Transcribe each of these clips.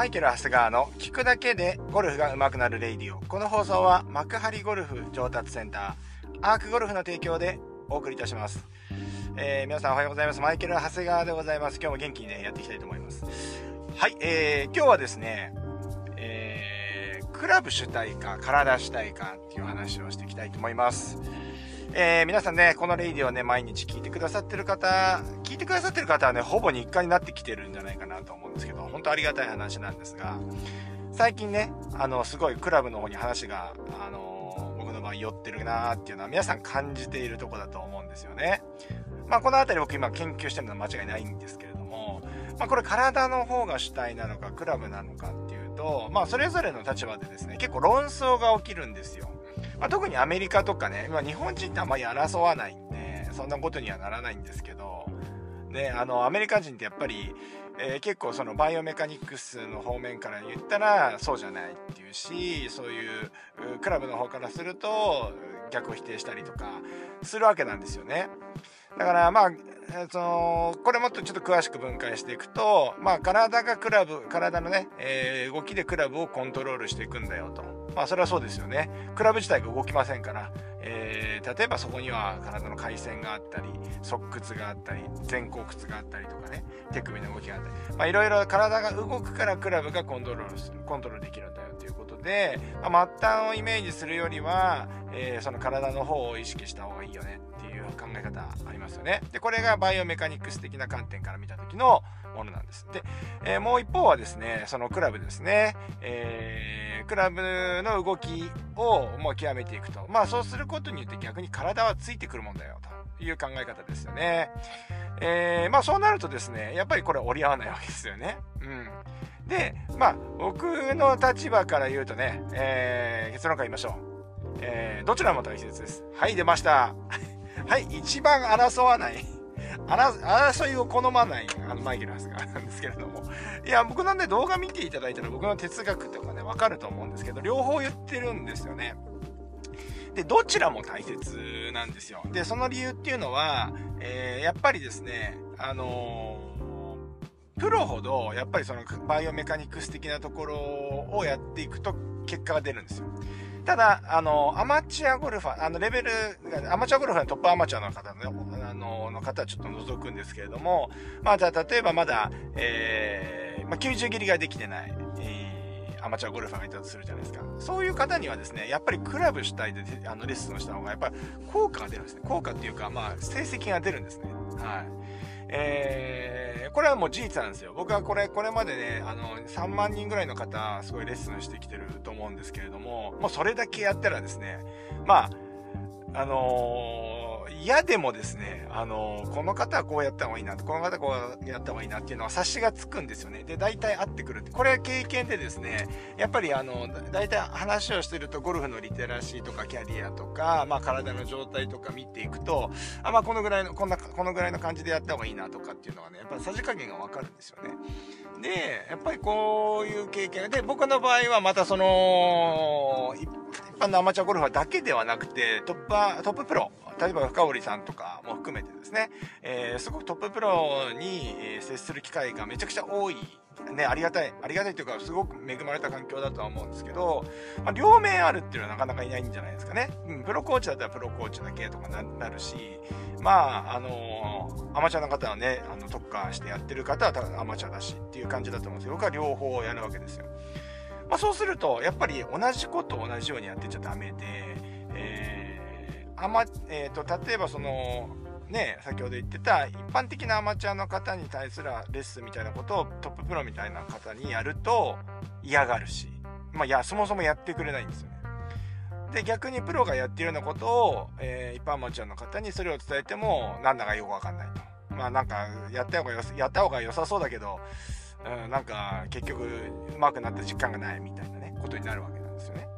マイケル・長谷川の聞くだけでゴルフが上手くなる radio。この放送は幕張ゴルフ上達センター、アークゴルフの提供でお送りいたします。えー、皆さんおはようございます。マイケル・長谷川でございます。今日も元気にね、やっていきたいと思います。はい、えー、今日はですね、えー、クラブ主体か体主体かっていう話をしていきたいと思います。えー、皆さんね、このレイディをね、毎日聞いてくださってる方、てくださってる方はね、ほぼ日課になってきてるんじゃないかなと思うんですけど、本当ありがたい話なんですが、最近ね、あの、すごいクラブの方に話が、あの、僕の場合寄ってるなーっていうのは皆さん感じているとこだと思うんですよね。まあ、この辺り僕今研究してるのは間違いないんですけれども、まあ、これ体の方が主体なのか、クラブなのかっていうと、まあ、それぞれの立場でですね、結構論争が起きるんですよ。まあ、特にアメリカとかね、まあ、日本人ってあんまり争わないんで、そんなことにはならないんですけど、ね、あの、アメリカ人ってやっぱり、えー、結構そのバイオメカニクスの方面から言ったらそうじゃないっていうし、そういうクラブの方からすると逆を否定したりとかするわけなんですよね。だからまあ、そのこれもっとちょっと詳しく分解していくと、まあ、体がクラブ体のね、えー、動きでクラブをコントロールしていくんだよと。まあそれはそうですよね。クラブ自体が動きませんから、えー、例えばそこには体の回線があったり側屈があったり前後屈があったりとかね手首の動きがあったり。いろいろ体が動くからクラブがコントロールコントロールできるんだよっていうことで、まあ、末端をイメージするよりは、えー、その体の方を意識した方がいいよねっていう考え方ありますよねでこれがバイオメカニクス的な観点から見た時のものなんです。で、えー、もう一方はですね、そのクラブですね、えー、クラブの動きをもう極めていくと。まあそうすることによって逆に体はついてくるもんだよという考え方ですよね。えー、まあそうなるとですね、やっぱりこれ折り合わないわけですよね。うん。で、まあ僕の立場から言うとね、えー、結論から言いましょう。えー、どちらも大切です。はい、出ました。はい、一番争わない 争いを好まないあのマイケル・ハスガーなんですけれども。いや、僕なんで動画見ていただいたら僕の哲学とかね、わかると思うんですけど、両方言ってるんですよね。で、どちらも大切なんですよ。で、その理由っていうのは、えー、やっぱりですね、あのー、プロほど、やっぱりそのバイオメカニクス的なところをやっていくと結果が出るんですよ。ただ、あの、アマチュアゴルファー、あの、レベル、アマチュアゴルファーのトップアマチュアの方の、あの、の方はちょっと除くんですけれども、まあ、じゃあ、例えばまだ、えー、まあ、90切りができてない、アマチュアゴルファーがいたとするじゃないですか。そういう方にはですね、やっぱりクラブ主体で、あの、レッスンをした方が、やっぱり効果が出るんですね。効果っていうか、まあ、成績が出るんですね。はい。えー、これはもう事実なんですよ。僕はこれ、これまでね、あの、3万人ぐらいの方、すごいレッスンしてきてると思うんですけれども、もうそれだけやったらですね、まあ、あのー嫌でもですね、あの、この方はこうやった方がいいな、この方はこうやった方がいいなっていうのは察しがつくんですよね。で、大体合ってくるって。これは経験でですね、やっぱりあの、大体話をしてるとゴルフのリテラシーとかキャリアとか、まあ体の状態とか見ていくと、あ、まあこのぐらいの、こんな、このぐらいの感じでやった方がいいなとかっていうのがね、やっぱりさじ加減がわかるんですよね。で、やっぱりこういう経験で、僕の場合はまたその、一般のアマチュアゴルファーだけではなくて、トップ、トッププロ、例えば深堀さんとかも含めてですね、えー、すごくトッププロに接する機会がめちゃくちゃ多いね、ありがたい、ありがたいというか、すごく恵まれた環境だとは思うんですけど、まあ、両面あるっていうのはなかなかいないんじゃないですかね。うん、プロコーチだったらプロコーチだけとかなるし、まあ、あのー、アマチュアの方はね、あの特化してやってる方はただアマチュアだしっていう感じだと思うんですけど、僕は両方やるわけですよ。まあ、そうすると、やっぱり同じことを同じようにやってちゃダメで、えーアマ、えーと、例えばそのね先ほど言ってた一般的なアマチュアの方に対するレッスンみたいなことをトッププロみたいな方にやると嫌がるし、まあ、いやそもそもやってくれないんですよね。で逆にプロがやってるようなことを、えー、一般アマチュアの方にそれを伝えてもなんだかよくわかんないと。まあなんかやった方がよやった方が良さそうだけど、うん、なんか結局上手くなった実感がないみたいなねことになるわけなんですよね。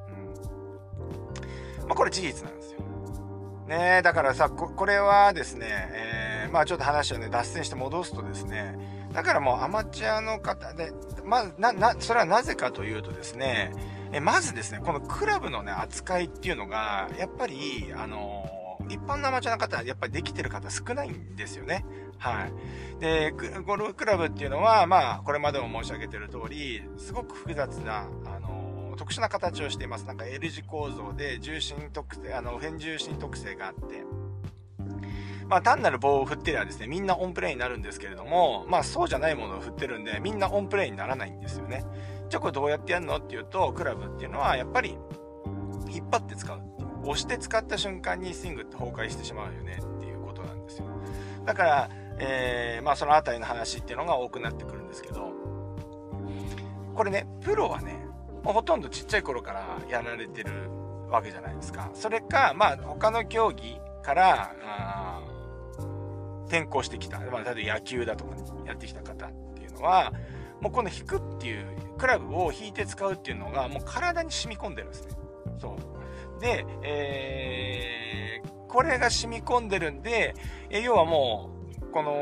うんまあ、これ事実なんですよ。ねえだからさこ、れはですね、えー、まあちょっと話をね、脱線して戻すとですね、だからもうアマチュアの方で、まず、な、な、それはなぜかというとですね、えまずですね、このクラブのね、扱いっていうのが、やっぱり、あの一般のアマチュアの方はやっぱりできてる方少ないんですよね。はい。で、ゴルフクラブっていうのは、まあ、これまでも申し上げてる通り、すごく複雑な、あの特殊な形をしています。なんか L 字構造で重心特性、あの、変重心特性があって、まあ単なる棒を振ってりゃですね、みんなオンプレイになるんですけれども、まあそうじゃないものを振ってるんで、みんなオンプレイにならないんですよね。じゃあこれどうやってやるの？っていうと、クラブっていうのはやっぱり引っ張って使う。押して使った瞬間にスイングって崩壊してしまうよねっていうことなんですよ。だから、えー、まあそのあたりの話っていうのが多くなってくるんですけど、これね、プロはね、ほとんどちっちゃい頃からやられてるわけじゃないですか。それか、まあ他の競技から、転向してきた、まあ、例えば野球だとか、ね、やってきた方っていうのは、もうこの引くっていう、クラブを引いて使うっていうのが、もう体に染み込んでるんですね。そう。で、えー、これが染み込んでるんで、え要はもう、この、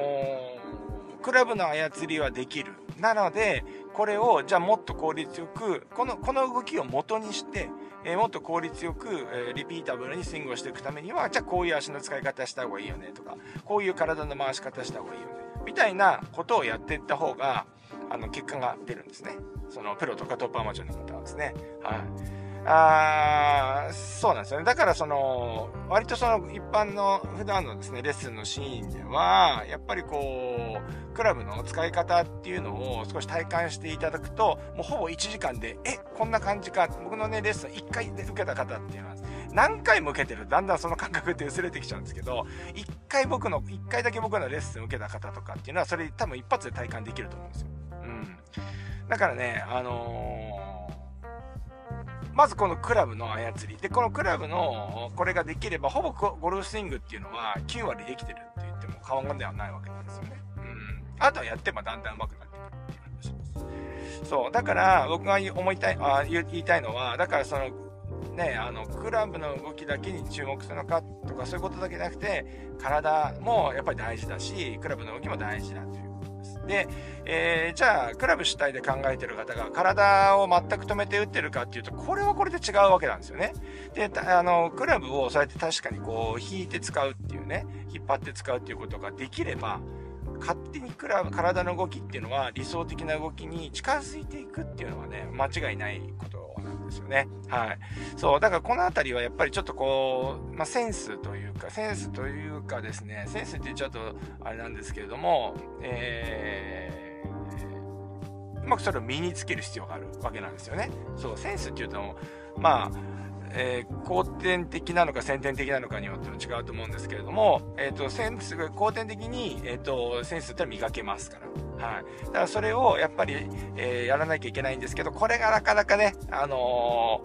クラブの操りはできる。なので、これを、じゃあもっと効率よく、この、この動きを元にして、えー、もっと効率よく、えー、リピータブルにスイングをしていくためには、じゃあこういう足の使い方した方がいいよねとか、こういう体の回し方した方がいいよね、みたいなことをやっていった方が、あの、結果が出るんですね。その、プロとかトップアマチュアの方はですね。はい。あそうなんですよね。だからその、割とその一般の普段のですね、レッスンのシーンでは、やっぱりこう、クラブの使い方っていうのを少し体感していただくと、もうほぼ1時間で、え、こんな感じか。僕のね、レッスン1回で受けた方っていうのは、何回も受けてるだんだんその感覚って薄れてきちゃうんですけど、1回僕の、1回だけ僕のレッスン受けた方とかっていうのは、それ多分一発で体感できると思うんですよ。うん。だからね、あのーまずこのクラブの操り。で、このクラブのこれができれば、ほぼゴルフスイングっていうのは9割できてるって言っても過言ではないわけなんですよね。うん。あとはやってもだんだん上手くなってくるっていう話です。そう。だから、僕が思いたい、あ言いたいのは、だからその、ね、あの、クラブの動きだけに注目するのかとかそういうことだけじゃなくて、体もやっぱり大事だし、クラブの動きも大事だというで、えー、じゃあ、クラブ主体で考えてる方が体を全く止めて打ってるかっていうと、これはこれで違うわけなんですよね。で、あの、クラブをそうやって確かにこう、引いて使うっていうね、引っ張って使うっていうことができれば、勝手にクラブ、体の動きっていうのは理想的な動きに近づいていくっていうのはね、間違いないことですよね。はい。そう、だからこのあたりはやっぱりちょっとこう、まあ、センスというか、センスというかですね、センスって言っちゃうとあれなんですけれども、えー、うまくそれを身につける必要があるわけなんですよね。そう、センスっていうと、まあ、えー、後天的なのか先天的なのかによっても違うと思うんですけれども、え、ー、と、センス後天的に、えっ、ー、と、センスって磨けますから。はい。だからそれをやっぱり、えやらなきゃいけないんですけど、これがなかなかね、あの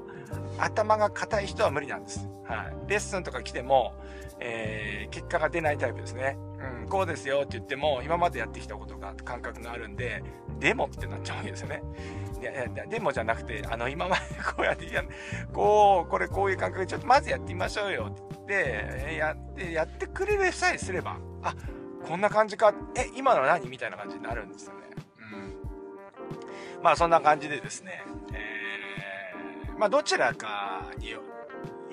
頭が硬い人は無理なんです。はい。レッスンとか来ても、え結果が出ないタイプですね。うん、こうですよって言っても、今までやってきたことが、感覚があるんで、でもってなっちゃうわけですよね。いやいや、でもじゃなくて、あの、今まで こうやってや、こう、これこういう感覚でちょっとまずやってみましょうよってやって、やってくれるさえすれば、あ、こんな感じか、え、今の何？みたいな感じになるんですよね。うん。まあそんな感じでですね、えー、まあどちらかによ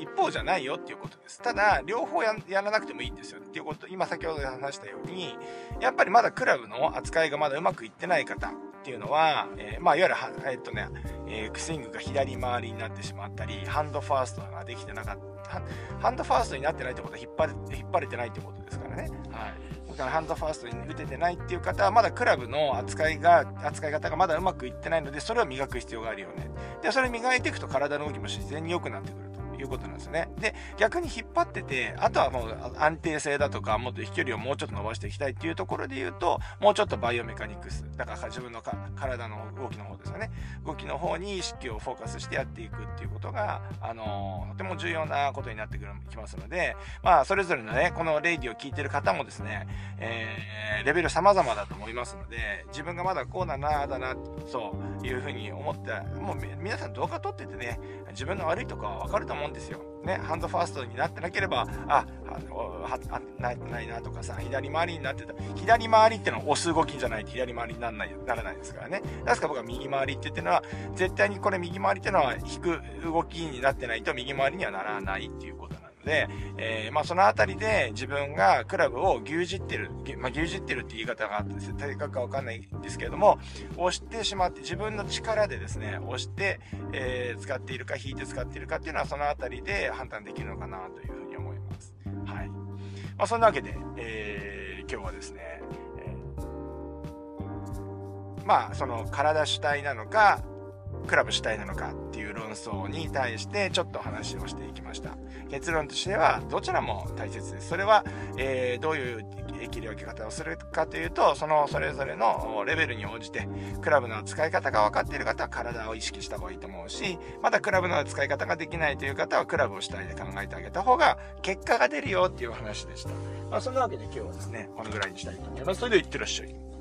一方じゃないよっていうことです。ただ、両方やらなくてもいいんですよっていうこと、今先ほど話したように、やっぱりまだクラブの扱いがまだうまくいってない方っていうのは、えー、まあ、いわゆるえー、っとね、えー、スイングが左回りになってしまったり、ハンドファーストができてなかった、ハンドファーストになってないってことは引っ張れ、引っ張れてないってことですからね。はい。だからハンドファーストに打ててないっていう方は、まだクラブの扱いが、扱い方がまだうまくいってないので、それを磨く必要があるよね。で、それ磨いていくと体の動きも自然に良くなってくる。いうことなんですね。で、逆に引っ張ってて、あとはもう安定性だとか、もっと飛距離をもうちょっと伸ばしていきたいっていうところで言うと、もうちょっとバイオメカニクス、だから自分の体の動きの方ですよね。動きの方に意識をフォーカスしてやっていくっていうことが、あの、とても重要なことになってくるきますので、まあ、それぞれのね、このレイディを聞いてる方もですね、えー、レベル様々だと思いますので、自分がまだこうだな、だな、そういうふうに思って、もう皆さん動画撮っててね、自分の悪いとこはわかると思うんですですよ。ね、ハンドファーストになってなければ、あ、あの、は、ないないなとかさ、左回りになってた。左回りってのは押す動きじゃないと左回りにならない、ならないですからね。ですから僕は右回りって言ってるのは、絶対にこれ右回りってのは引く動きになってないと右回りにはならないっていうことので、えー、まあそのあたりで自分がクラブを牛耳ってる、まあ牛耳ってるって言い方があってですね、正確かわかんないんですけれども、押してしまって自分の力でですね、押して、えー、使っているか引いて使っているかっていうのはそのあたりで判断できるのかなというふうに思います。はい。まあそんなわけで、えー、今日はですね、まあその体主体なのか、クラブ主体なのかっていう論争に対してちょっと話をしていきました。結論としてはどちらも大切です。それは、えー、どういう切り分け方をするかというと、そのそれぞれのレベルに応じて、クラブの使い方が分かっている方は体を意識した方がいいと思うし、まだクラブの使い方ができないという方はクラブを主体で考えてあげた方が結果が出るよっていう話でした。まあ、そんなわけで今日はですね、このぐらいにしたいと思います。それでは行ってらっしゃい。